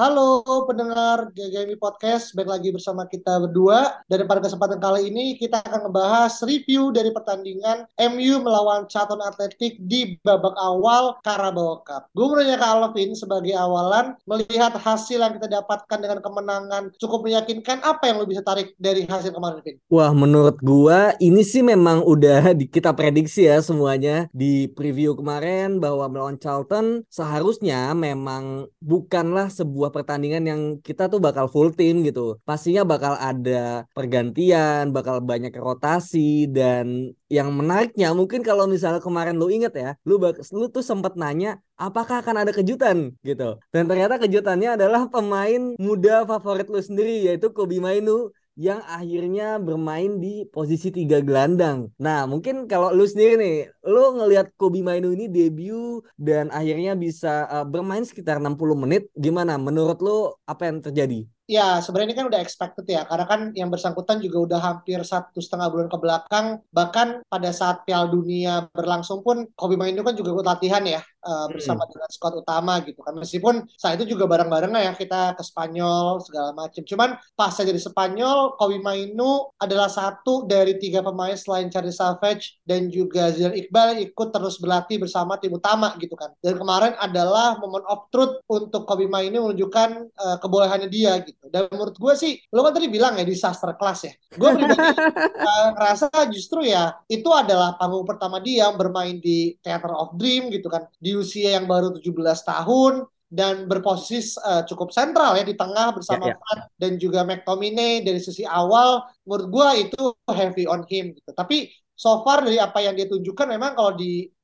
Halo pendengar GGMI Podcast, balik lagi bersama kita berdua. Dan pada kesempatan kali ini kita akan membahas review dari pertandingan MU melawan Charlton Athletic di babak awal Carabao Cup. Gue mau ke Alvin sebagai awalan, melihat hasil yang kita dapatkan dengan kemenangan cukup meyakinkan, apa yang lo bisa tarik dari hasil kemarin, Vin? Wah, menurut gua ini sih memang udah di- kita prediksi ya semuanya di preview kemarin bahwa melawan Charlton seharusnya memang bukanlah sebuah pertandingan yang kita tuh bakal full team gitu. Pastinya bakal ada pergantian, bakal banyak rotasi dan yang menariknya mungkin kalau misalnya kemarin lu inget ya, lu bak- lu tuh sempat nanya apakah akan ada kejutan gitu. Dan ternyata kejutannya adalah pemain muda favorit lu sendiri yaitu Kobe Mainu yang akhirnya bermain di posisi tiga gelandang. Nah, mungkin kalau lu sendiri nih, lu ngelihat Kobe Mainu ini debut dan akhirnya bisa uh, bermain sekitar 60 menit, gimana? Menurut lu apa yang terjadi? Ya, sebenarnya ini kan udah expected ya, karena kan yang bersangkutan juga udah hampir satu setengah bulan ke belakang, bahkan pada saat Piala Dunia berlangsung pun, Kobe Mainu kan juga ikut latihan ya, eh, bersama dengan squad utama gitu kan. Meskipun saat itu juga bareng-bareng ya kita ke Spanyol segala macam. Cuman pas saya jadi Spanyol, Kobe Mainu adalah satu dari tiga pemain selain Charlie Savage dan juga Zidane Iqbal ikut terus berlatih bersama tim utama gitu kan. Dan kemarin adalah moment of truth untuk Kobe Mainu menunjukkan eh, kebolehannya dia gitu. Dan menurut gue sih, lo kan tadi bilang ya disaster class ya. Gue pribadi eh, ngerasa justru ya itu adalah panggung pertama dia yang bermain di Theater of Dream gitu kan. Di usia yang baru 17 tahun dan berposisi eh, cukup sentral ya di tengah bersama Ya, ya. Fred dan juga McTominay dari sisi awal menurut gue itu heavy on him gitu. Tapi so far dari apa yang dia tunjukkan memang kalau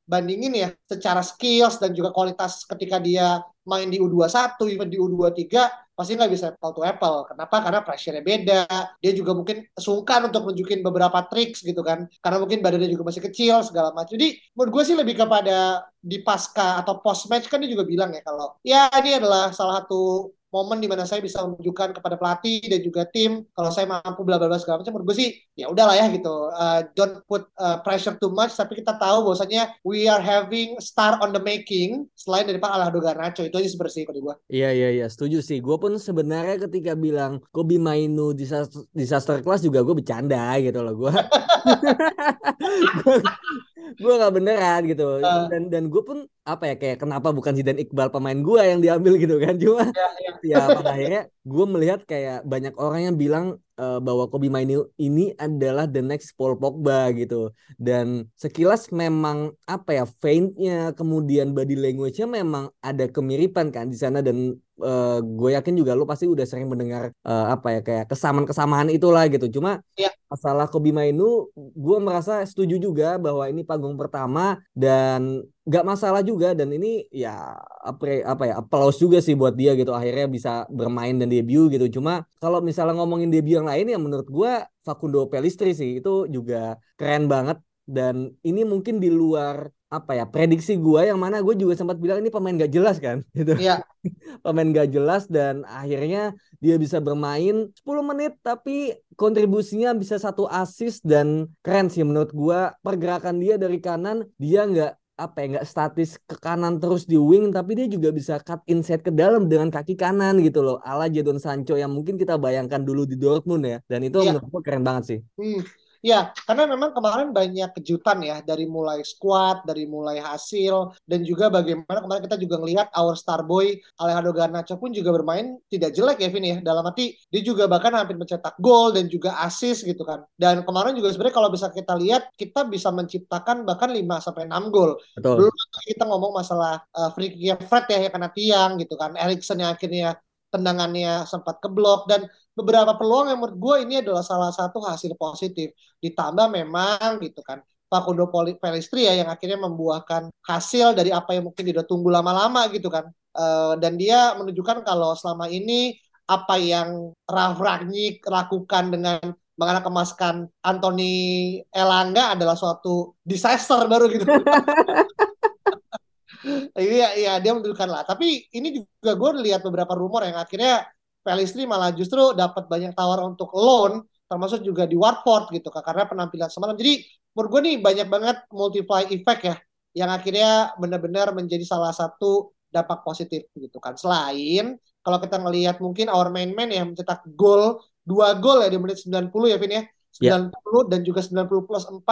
dibandingin ya secara skills dan juga kualitas ketika dia main di U21 even di U23 pasti nggak bisa apple to apple. Kenapa? Karena pressure-nya beda. Dia juga mungkin sungkan untuk nunjukin beberapa tricks gitu kan. Karena mungkin badannya juga masih kecil segala macam. Jadi menurut gue sih lebih kepada di pasca atau post match kan dia juga bilang ya kalau ya ini adalah salah satu momen di mana saya bisa menunjukkan kepada pelatih dan juga tim kalau saya mampu bla bla bla segala macam menurut gue sih ya udahlah ya gitu Uh, don't put uh, pressure too much tapi kita tahu bahwasanya we are having star on the making selain dari Pak Alejandro Garnacho itu aja sebenarnya kalau gue Iya iya iya setuju sih. Gue pun sebenarnya ketika bilang Kobe Mainu disaster, disaster class juga gue bercanda gitu loh gue. gue gak beneran gitu. Ah. Dan dan gue pun apa ya kayak kenapa bukan Zidane Iqbal pemain gue yang diambil gitu kan. Cuma ya pada akhirnya gue melihat kayak banyak orang yang bilang eh, bahwa Kobe Mainu ini adalah the next Paul Pogba gitu. Dan sekilas memang apa ya feintnya kemudian body language-nya memang ada kemiripan kan di sana. Dan eh, gue yakin juga lo pasti udah sering mendengar eh, apa ya kayak kesamaan-kesamaan itulah gitu. Cuma Iya. masalah Kobe Mainu gue merasa setuju juga bahwa ini panggung pertama. Dan nggak masalah juga dan ini ya apre, apa ya applause juga sih buat dia gitu akhirnya bisa bermain dan debut gitu. Cuma kalau misalnya ngomongin debut yang lain ya menurut gua Facundo Pellistri sih itu juga keren banget. Dan ini mungkin di luar apa ya prediksi gua yang mana gue juga sempat bilang ini pemain gak jelas kan gitu. Iya. pemain gak jelas dan akhirnya dia bisa bermain 10 menit tapi kontribusinya bisa satu assist dan keren sih menurut gua. Pergerakan dia dari kanan dia nggak apa ya nggak statis ke kanan terus di wing tapi dia juga bisa cut inside ke dalam dengan kaki kanan gitu loh ala Jadon Sancho yang mungkin kita bayangkan dulu di Dortmund ya. Dan itu Iya. menurut gua keren banget sih. Hmm, ya, karena memang kemarin banyak kejutan ya dari mulai squad, dari mulai hasil, dan juga bagaimana kemarin kita juga ngelihat our star boy Alejandro Garnacho pun juga bermain tidak jelek ya Vin ya. Dalam arti dia juga bahkan hampir mencetak gol dan juga assist gitu kan. Dan kemarin juga sebenarnya kalau bisa kita lihat kita bisa menciptakan bahkan 5 sampai 6 gol. betul Belum kita ngomong masalah uh, free kick Fred ya yang kena tiang gitu kan. Erikson yang akhirnya tendangannya sempat keblok dan beberapa peluang yang menurut gue ini adalah salah satu hasil positif. Ditambah memang gitu kan Facundo Pelistri ya yang akhirnya membuahkan hasil dari apa yang mungkin dia tunggu lama-lama gitu kan. Uh, dan dia menunjukkan kalau selama ini apa yang Ralf Ragnik lakukan dengan menganak kemaskan Anthony Elanga adalah suatu disaster baru gitu. Iya, iya dia menunjukkan lah. Tapi ini juga gue lihat beberapa rumor yang akhirnya Pelistri malah justru dapat banyak tawaran untuk loan termasuk juga di Watford gitu karena penampilan semalam. Jadi menurut gue nih banyak banget multiply effect ya yang akhirnya benar-benar menjadi salah satu dampak positif gitu kan. Selain kalau kita ngelihat mungkin our main man yang mencetak gol dua gol ya di menit 90 ya Vin ya. 90 yeah. dan juga 90 plus 4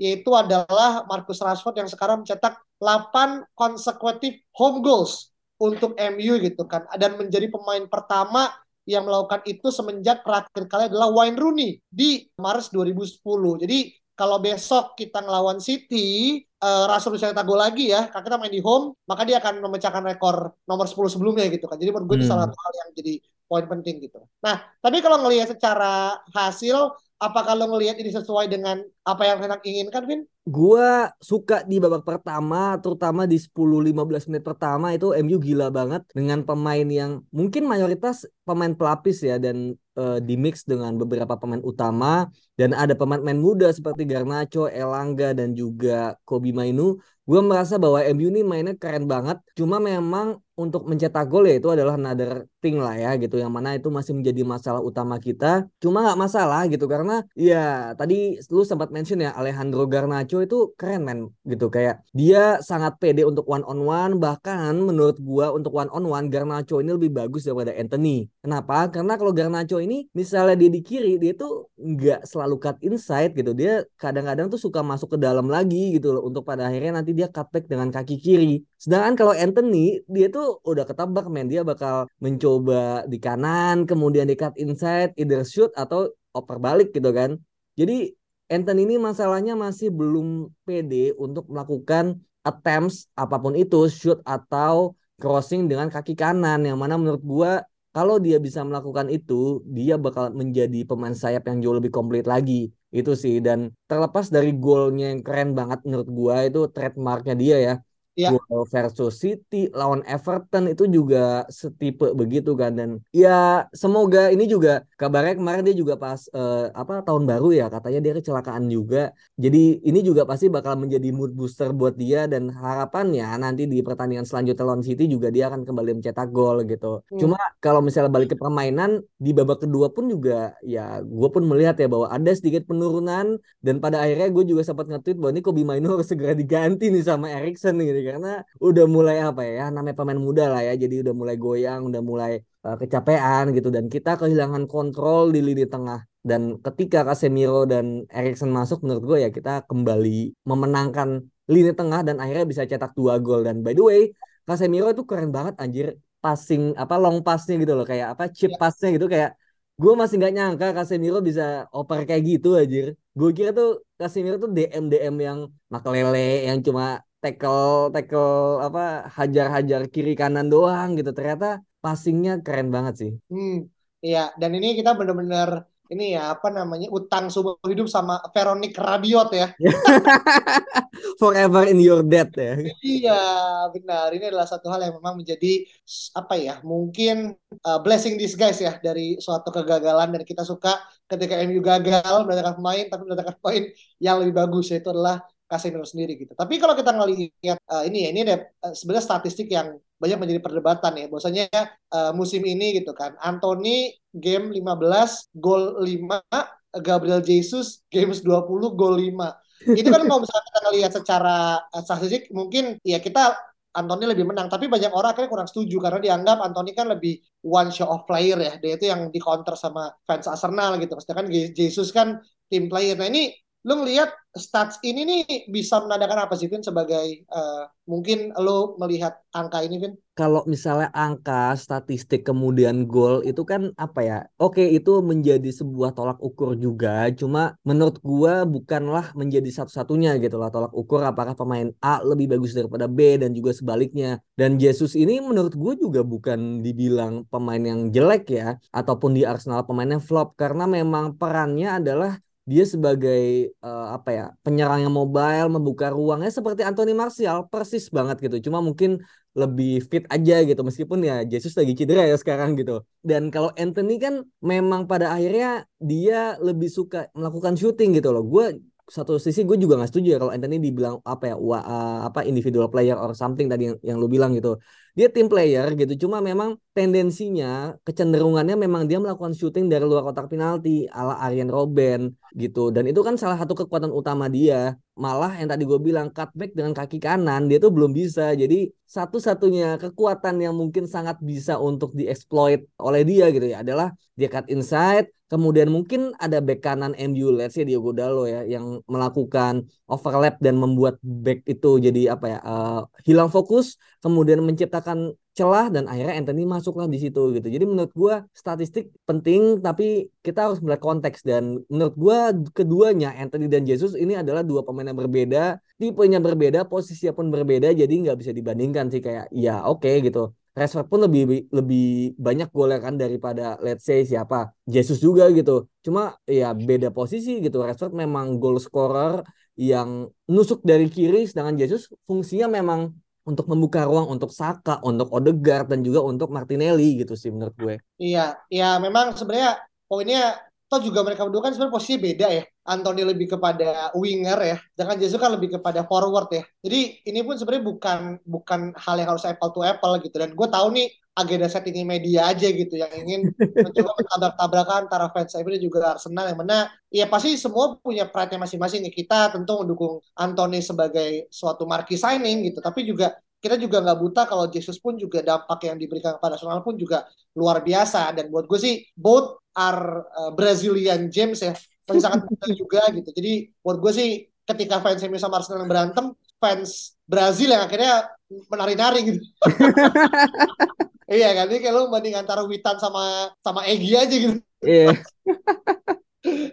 yaitu adalah Marcus Rashford yang sekarang mencetak 8 consecutive home goals untuk MU gitu kan dan menjadi pemain pertama yang melakukan itu semenjak terakhir kali adalah Wayne Rooney di Maret 2010. Jadi kalau besok kita ngelawan City, uh, Rashford bisa cetak gol lagi ya, karena kita main di home, maka dia akan memecahkan rekor nomor 10 sebelumnya gitu kan. Jadi menurut gue hmm. itu salah satu hal yang jadi poin penting gitu. Nah, tapi kalau ngelihat secara hasil, apa kalau ngelihat ini sesuai dengan apa yang Renak inginkan, Vin? Gua suka di babak pertama, terutama di 10-15 menit pertama itu MU gila banget dengan pemain yang mungkin mayoritas pemain pelapis ya dan uh, di mix dengan beberapa pemain utama dan ada pemain-pemain muda seperti Garnacho, Elangga dan juga Kobi Mainu. Gue merasa bahwa MU ini mainnya keren banget. Cuma memang untuk mencetak gol ya itu adalah another thing lah ya gitu yang mana itu masih menjadi masalah utama kita cuma nggak masalah gitu karena ya tadi lu sempat mention ya Alejandro Garnacho itu keren men gitu. Kayak dia sangat pede untuk one on one bahkan menurut gua untuk one on one Garnacho ini lebih bagus daripada Anthony. Kenapa? Karena kalau Garnacho ini misalnya dia di kiri dia tuh nggak selalu cut inside gitu. Dia kadang-kadang tuh suka masuk ke dalam lagi gitu loh. Untuk pada akhirnya nanti dia cutback dengan kaki kiri. Sedangkan kalau Anthony dia tuh udah ketebak men. Dia bakal mencoba di kanan kemudian di cut inside either shoot atau oper balik gitu kan. Jadi Anthony ini masalahnya masih belum pede untuk melakukan attempts apa pun itu shoot atau crossing dengan kaki kanan yang mana menurut gua kalau dia bisa melakukan itu, dia bakal menjadi pemain sayap yang jauh lebih komplit lagi. Itu sih. Dan terlepas dari golnya yang keren banget menurut gua itu trademarknya dia ya ya. Versus City lawan Everton itu juga setipe begitu kan. Dan ya semoga ini juga kabarnya kemarin dia juga pas uh, apa tahun baru ya katanya dia kecelakaan juga. Jadi ini juga pasti bakal menjadi mood booster buat dia dan harapannya nanti di pertandingan selanjutnya lawan City juga dia akan kembali mencetak gol gitu. Hmm. cuma kalau misalnya balik ke permainan di babak kedua pun juga ya gue pun melihat ya bahwa ada sedikit penurunan. Dan pada akhirnya gue juga sempat nge-tweet bahwa ini Kobe Mainu harus segera diganti nih sama Erikson gitu karena udah mulai apa ya namanya pemain muda lah ya jadi udah mulai goyang udah mulai uh, kecapean gitu. Dan kita kehilangan kontrol di lini tengah. Dan ketika Casemiro dan Erikson masuk menurut gue ya kita kembali memenangkan lini tengah dan akhirnya bisa cetak dua gol. Dan by the way Casemiro itu keren banget anjir. Passing apa long passnya gitu loh. Kayak apa chip ya. passnya gitu. Kayak gue masih nggak nyangka Casemiro bisa oper kayak gitu anjir. Gue kira tuh Casemiro tuh DM DM yang makelele yang cuma tackle tackle apa hajar-hajar kiri kanan doang gitu ternyata passingnya keren banget sih. Hmm, iya dan ini kita benar-benar ini ya apa namanya utang seumur hidup sama Veronik Rabiot ya. Forever in your debt ya. Iya benar ini adalah satu hal yang memang menjadi apa ya mungkin uh, blessing disguise ya dari suatu kegagalan dan kita suka ketika MU gagal mendatangkan pemain tapi mendatangkan poin yang lebih bagus yaitu adalah Casemiro sendiri gitu. Tapi kalau kita ngelihat uh, ini ya, ini ada uh, sebenarnya statistik yang banyak menjadi perdebatan ya. Bahwasanya uh, musim ini gitu kan, Anthony game 15 gol 5, Gabriel Jesus games 20 gol 5. Itu kan kalau misalnya kita ngelihat secara uh, statistik mungkin ya kita Anthony lebih menang, tapi banyak orang akhirnya kurang setuju karena dianggap Anthony kan lebih one show of player ya. Dia itu yang di counter sama fans Arsenal gitu. Sedangkan Jesus kan tim player. Nah ini lu ngelihat stats ini nih bisa menandakan apa sih Vin sebagai uh, mungkin lu melihat angka ini Vin? Kalau misalnya angka statistik kemudian gol itu kan apa ya? Oke itu menjadi sebuah tolak ukur juga. Cuma menurut gua bukanlah menjadi satu-satunya gitu lah tolak ukur apakah pemain A lebih bagus daripada B dan juga sebaliknya. Dan Jesus ini menurut gua juga bukan dibilang pemain yang jelek ya ataupun di Arsenal pemainnya flop karena memang perannya adalah dia sebagai uh, apa ya penyerang yang mobile membuka ruangnya seperti Anthony Martial persis banget gitu. Cuma mungkin lebih fit aja gitu meskipun ya Jesus lagi cedera ya sekarang gitu. Dan kalau Anthony kan memang pada akhirnya dia lebih suka melakukan shooting gitu loh. Gue satu sisi gue juga gak setuju ya kalau Anthony dibilang apa ya wa, uh, apa individual player or something tadi yang, yang lu bilang gitu dia tim player gitu cuma memang tendensinya kecenderungannya memang dia melakukan shooting dari luar kotak penalti ala Arjen Robben gitu. Dan itu kan salah satu kekuatan utama dia. Malah yang tadi gue bilang cutback dengan kaki kanan dia tuh belum bisa. Jadi satu-satunya kekuatan yang mungkin sangat bisa untuk dieksploit oleh dia gitu ya adalah dia cut inside. Kemudian mungkin ada back kanan MU let's say Diogo Dalo ya yang melakukan overlap dan membuat back itu jadi apa ya uh, hilang fokus. Kemudian menciptakan celah dan akhirnya Anthony masuklah di situ gitu. Jadi menurut gue statistik penting tapi kita harus melihat konteks dan menurut gue keduanya Anthony dan Jesus ini adalah dua pemain yang berbeda, tipenya berbeda, posisinya pun berbeda jadi nggak bisa dibandingkan sih kayak ya oke okay, gitu. Rashford pun lebih lebih banyak gol kan daripada let's say siapa Jesus juga gitu. Cuma ya beda posisi gitu. Rashford memang goal scorer yang nusuk dari kiri sedangkan Jesus fungsinya memang untuk membuka ruang untuk Saka, untuk Odegaard dan juga untuk Martinelli gitu sih menurut gue. Iya, ya memang sebenarnya poinnya toh juga mereka berdua kan sebenarnya posisinya beda ya. Anthony lebih kepada winger ya, sedangkan Jesus kan lebih kepada forward ya. Jadi ini pun sebenarnya bukan bukan hal yang harus apple to apple gitu. Dan gue tahu nih agenda setting media aja gitu yang ingin mencoba tabrak-tabrakan antara fans MU dan juga Arsenal yang mana ya pasti semua punya pride masing-masing kita tentu mendukung Anthony sebagai suatu marquee signing gitu tapi juga kita juga nggak buta kalau Jesus pun juga dampak yang diberikan kepada Arsenal pun juga luar biasa. Dan buat gue sih both are uh, Brazilian James ya. Tapi sangat muda juga gitu. Jadi buat gue sih ketika fans MU sama Arsenal berantem fans Brazil yang akhirnya menari-nari gitu. Iya kan, ini kayak lo banding antara Witan sama sama Egi aja gitu. Iya.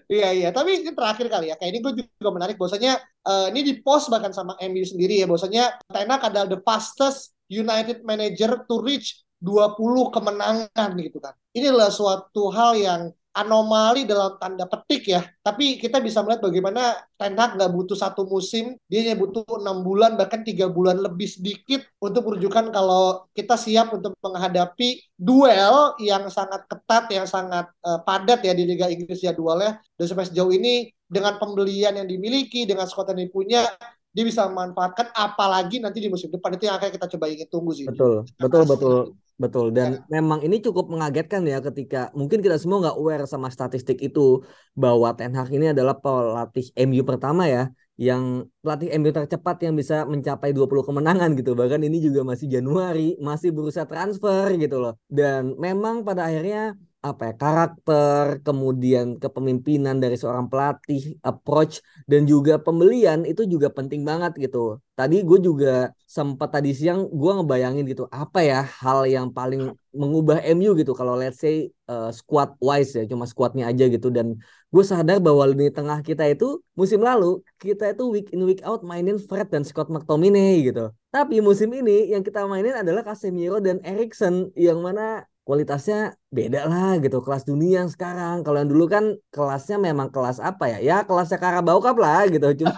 iya iya, tapi ini terakhir kali ya. Kayak ini gue juga menarik bahwasanya uh, ini di post bahkan sama MU sendiri ya bahwasanya Tenak adalah the fastest United manager to reach 20 kemenangan gitu kan. Ini adalah suatu hal yang anomali dalam tanda petik ya. Tapi kita bisa melihat bagaimana Ten Hag nggak butuh satu musim, dia hanya butuh enam bulan bahkan tiga bulan lebih sedikit untuk menunjukkan kalau kita siap untuk menghadapi duel yang sangat ketat, yang sangat uh, padat ya di Liga Inggris jadwalnya. Dan sampai sejauh ini dengan pembelian yang dimiliki, dengan squad yang dipunya, dia bisa memanfaatkan apalagi nanti di musim depan itu yang akan kita coba ingin tunggu sih. Betul, betul, betul, betul. Dan ya. memang ini cukup mengagetkan ya ketika mungkin kita semua nggak aware sama statistik itu bahwa Ten Hag ini adalah pelatih MU pertama ya yang pelatih MU tercepat yang bisa mencapai 20 kemenangan gitu. Bahkan ini juga masih Januari, masih berusaha transfer gitu loh. Dan memang pada akhirnya apa ya karakter kemudian kepemimpinan dari seorang pelatih approach dan juga pembelian itu juga penting banget gitu. Tadi gue juga sempat tadi siang gue ngebayangin gitu apa ya hal yang paling mengubah MU gitu. Kalau let's say uh, squad wise ya cuma squadnya aja gitu. Dan gue sadar bahwa lini tengah kita itu musim lalu kita itu week in week out mainin Fred dan Scott McTominay gitu. Tapi musim ini yang kita mainin adalah Casemiro dan Erikson yang mana kualitasnya beda lah gitu kelas dunia sekarang. Kalau yang dulu kan kelasnya memang kelas apa ya? Ya kelasnya Karabau Cup lah gitu. Cuma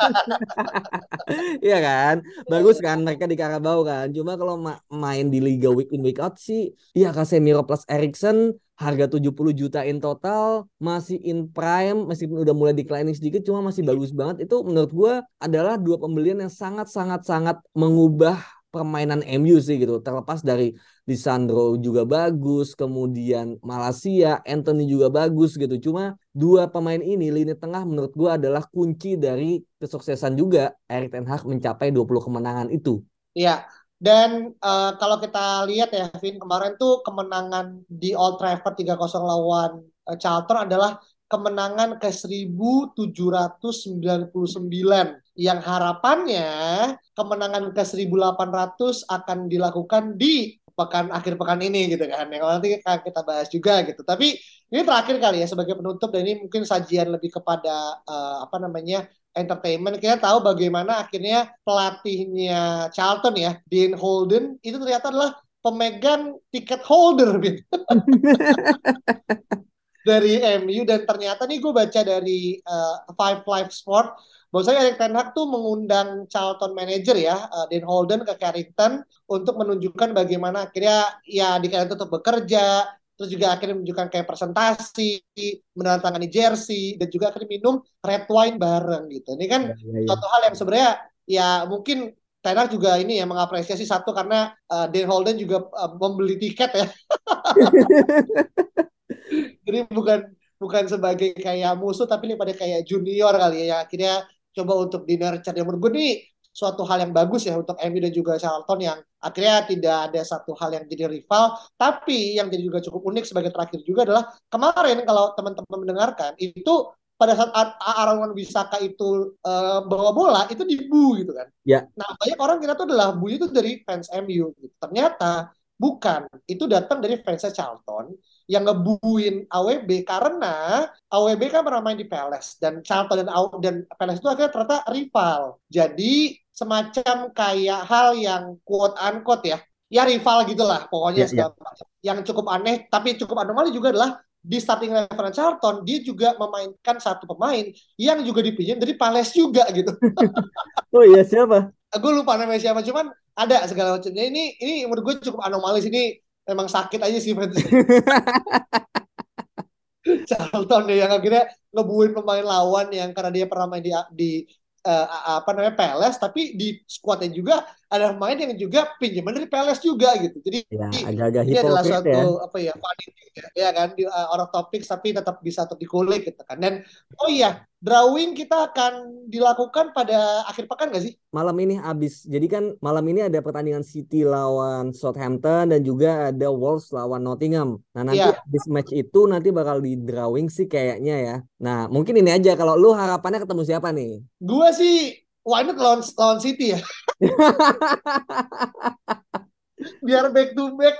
iya kan? Bagus kan mereka di Karabau kan? Cuma kalau ma main di Liga Week in Week Out sih iya Casemiro plus Erikson harga 70 juta in total masih in prime meskipun udah mulai declining sedikit cuma masih bagus banget. Itu menurut gue adalah dua pembelian yang sangat sangat sangat mengubah permainan MU sih gitu. Terlepas dari Lisandro juga bagus, kemudian Malaysia, Anthony juga bagus gitu. Cuma dua pemain ini lini tengah menurut gua adalah kunci dari kesuksesan juga Erik Ten Hag mencapai 20 kemenangan itu. Iya. Dan uh, kalau kita lihat ya, Vin, kemarin tuh kemenangan di Old Trafford 3-0 lawan uh, Charlton adalah kemenangan ke 1799 yang harapannya kemenangan ke 1800 akan dilakukan di pekan akhir pekan ini gitu kan. Yang nanti kita bahas juga gitu. Tapi ini terakhir kali ya sebagai penutup dan ini mungkin sajian lebih kepada uh, apa namanya entertainment. Kita tahu bagaimana akhirnya pelatihnya Charlton ya Dean Holden itu ternyata adalah pemegang tiket holder gitu dari MU dan ternyata nih gue baca dari uh, Five Live Sport bahwasanya Erik Ten Hag tuh mengundang Charlton manager ya uh, Dan Holden ke Carrington untuk menunjukkan bagaimana akhirnya ya di Carrington tetap bekerja terus juga akhirnya menunjukkan kayak presentasi menandatangani jersey dan juga akhirnya minum red wine bareng gitu ini kan ya, ya, ya. suatu hal yang sebenarnya ya mungkin Ten Hag juga ini ya mengapresiasi satu karena uh, Dan Holden juga uh, membeli tiket ya jadi bukan bukan sebagai kayak musuh tapi ini pada kayak junior kali ya yang akhirnya coba untuk dinner chat yang menurut gue nih suatu hal yang bagus ya untuk MU dan juga Charlton yang akhirnya tidak ada satu hal yang jadi rival tapi yang jadi juga cukup unik sebagai terakhir juga adalah kemarin kalau teman-teman mendengarkan itu pada saat Aaron Wisaka itu uh, bawa bola itu dibu gitu kan. Ya. Nah banyak orang kira itu adalah bu itu dari fans MU. Gitu. Ternyata bukan. Itu datang dari fansnya Charlton yang ngebuin AWB karena AWB kan pernah main di Palace dan Charlton dan dan Palace itu akhirnya ternyata rival. Jadi semacam kayak hal yang quote unquote ya, ya rival gitulah pokoknya yeah, yeah. Yang cukup aneh tapi cukup anomali juga adalah di starting eleven Charlton dia juga memainkan satu pemain yang juga dipinjam dari Palace juga gitu. oh iya siapa? gue lupa namanya siapa cuman ada segala macamnya ini ini menurut gue cukup anomalis ini emang sakit aja sih Charlton deh yang akhirnya ngebuin pemain lawan yang karena dia pernah main di di uh, apa namanya Peles tapi di skuadnya juga ada pemain yang juga pinjaman dari Peles juga gitu jadi ya, agak-agak ini adalah suatu ya. apa ya funny ya kan di uh, out of topic tapi tetap bisa untuk dikulik gitu kan dan oh iya drawing kita akan dilakukan pada akhir pekan nggak sih? Malam ini habis. Jadi kan malam ini ada pertandingan City lawan Southampton dan juga ada Wolves lawan Nottingham. Nah nanti yeah. habis match itu nanti bakal di drawing sih kayaknya ya. Nah mungkin ini aja kalau lu harapannya ketemu siapa nih? Gua sih why not lawan, lawan City ya? biar back to back.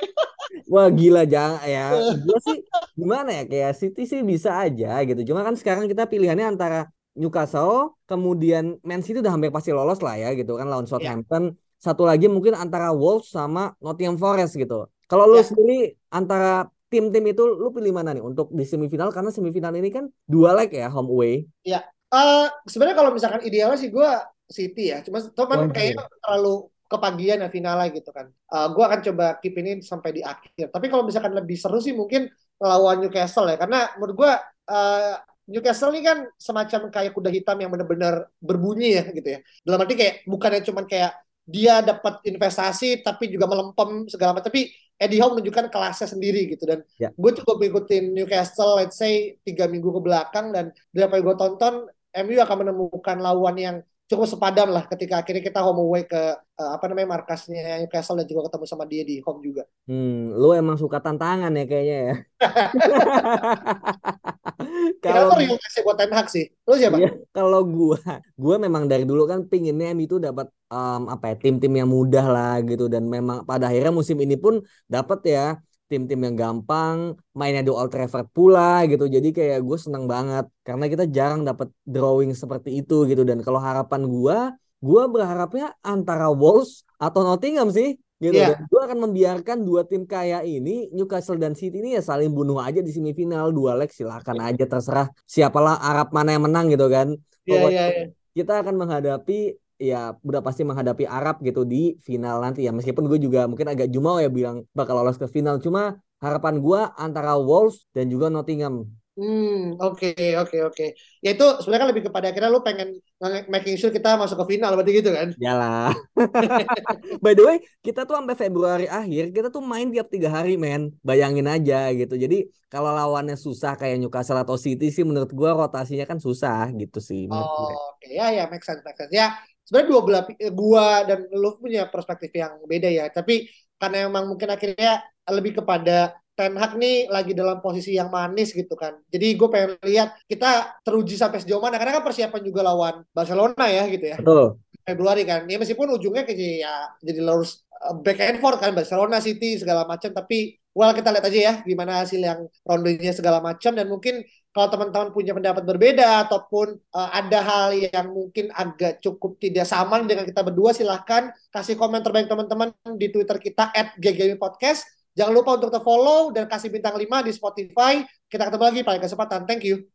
Wah gila jangan ya. Gue sih gimana ya kayak City sih bisa aja gitu. Cuma kan sekarang kita pilihannya antara Newcastle, kemudian Man City udah hampir pasti lolos lah ya gitu kan lawan iya. Southampton. Yeah. Satu lagi mungkin antara Wolves sama Nottingham Forest gitu. Kalau lu yeah. sendiri antara tim-tim itu lu pilih mana nih untuk di semifinal karena semifinal ini kan dua leg ya home away. Iya. Uh, sebenarnya kalau misalkan idealnya sih gue City ya. Cuma teman kayaknya terlalu kepagian ya finalnya gitu kan. Uh, eh, gue akan coba keep ini sampai di akhir. Tapi kalau misalkan lebih seru sih mungkin lawan Newcastle ya, karena menurut gue uh, Newcastle ini kan semacam kayak kuda hitam yang benar-benar berbunyi ya gitu ya. Dalam arti kayak bukannya cuman kayak dia dapat investasi tapi juga melempem segala macam tapi Eddie Howe menunjukkan kelasnya sendiri gitu dan ya. gue cukup ikutin Newcastle let's say tiga minggu ke belakang dan dari apa yang gue tonton MU akan menemukan lawan yang cukup sepadan lah ketika akhirnya kita home away ke uh, apa namanya markasnya Newcastle dan juga ketemu sama dia di home juga. Hmm, lu emang suka tantangan ya kayaknya ya. kalau real kasih buat Ten Hag sih. Lu siapa? Iya, kalau gua, gua memang dari dulu kan pinginnya MU itu dapat um, apa ya tim-tim yang mudah lah gitu dan memang pada akhirnya musim ini pun dapat ya tim-tim yang gampang, mainnya di Old Trafford pula gitu. Jadi kayak gue seneng banget karena kita jarang dapat drawing seperti itu gitu. Dan kalau harapan gue, gue berharapnya antara Wolves atau Nottingham sih gitu. Yeah. Dan gue akan membiarkan dua tim kayak ini, Newcastle dan City ini ya saling bunuh aja di semifinal dua leg silakan yeah. aja terserah siapalah Arab mana yang menang gitu kan. Yeah, yeah, yeah. Kita akan menghadapi ya udah pasti menghadapi Arab gitu di final nanti ya meskipun gue juga mungkin agak jumau ya bilang bakal lolos ke final cuma harapan gue antara Wolves dan juga Nottingham Hmm, oke, okay, oke, okay, oke. Okay. Ya itu sebenarnya kan lebih kepada akhirnya lu pengen making sure kita masuk ke final berarti gitu kan? Yalah. By the way, kita tuh sampai Februari akhir kita tuh main tiap tiga hari, men. Bayangin aja gitu. Jadi kalau lawannya susah kayak Newcastle atau City sih menurut gua rotasinya kan susah gitu sih. Oh, oke. Okay. Ya, ya, make sense, make sense. Ya, sebenarnya dua belah eh, gua dan lu punya perspektif yang beda ya. Tapi karena emang mungkin akhirnya lebih kepada Ten Hag nih lagi dalam posisi yang manis gitu kan. Jadi gue pengen lihat kita teruji sampai sejauh mana. Karena kan persiapan juga lawan Barcelona ya gitu ya. Betul. Februari kan. Ya meskipun ujungnya kayak ya jadi lurus eh, back and forth kan. Barcelona City segala macam. Tapi well kita lihat aja ya gimana hasil yang rondenya segala macam. Dan mungkin kalau teman-teman punya pendapat berbeda ataupun uh, ada hal yang mungkin agak cukup tidak sama dengan kita berdua silahkan kasih komen terbaik teman-teman di Twitter kita at Podcast. Jangan lupa untuk follow dan kasih bintang 5 di Spotify Kita ketemu lagi pada kesempatan. Thank you.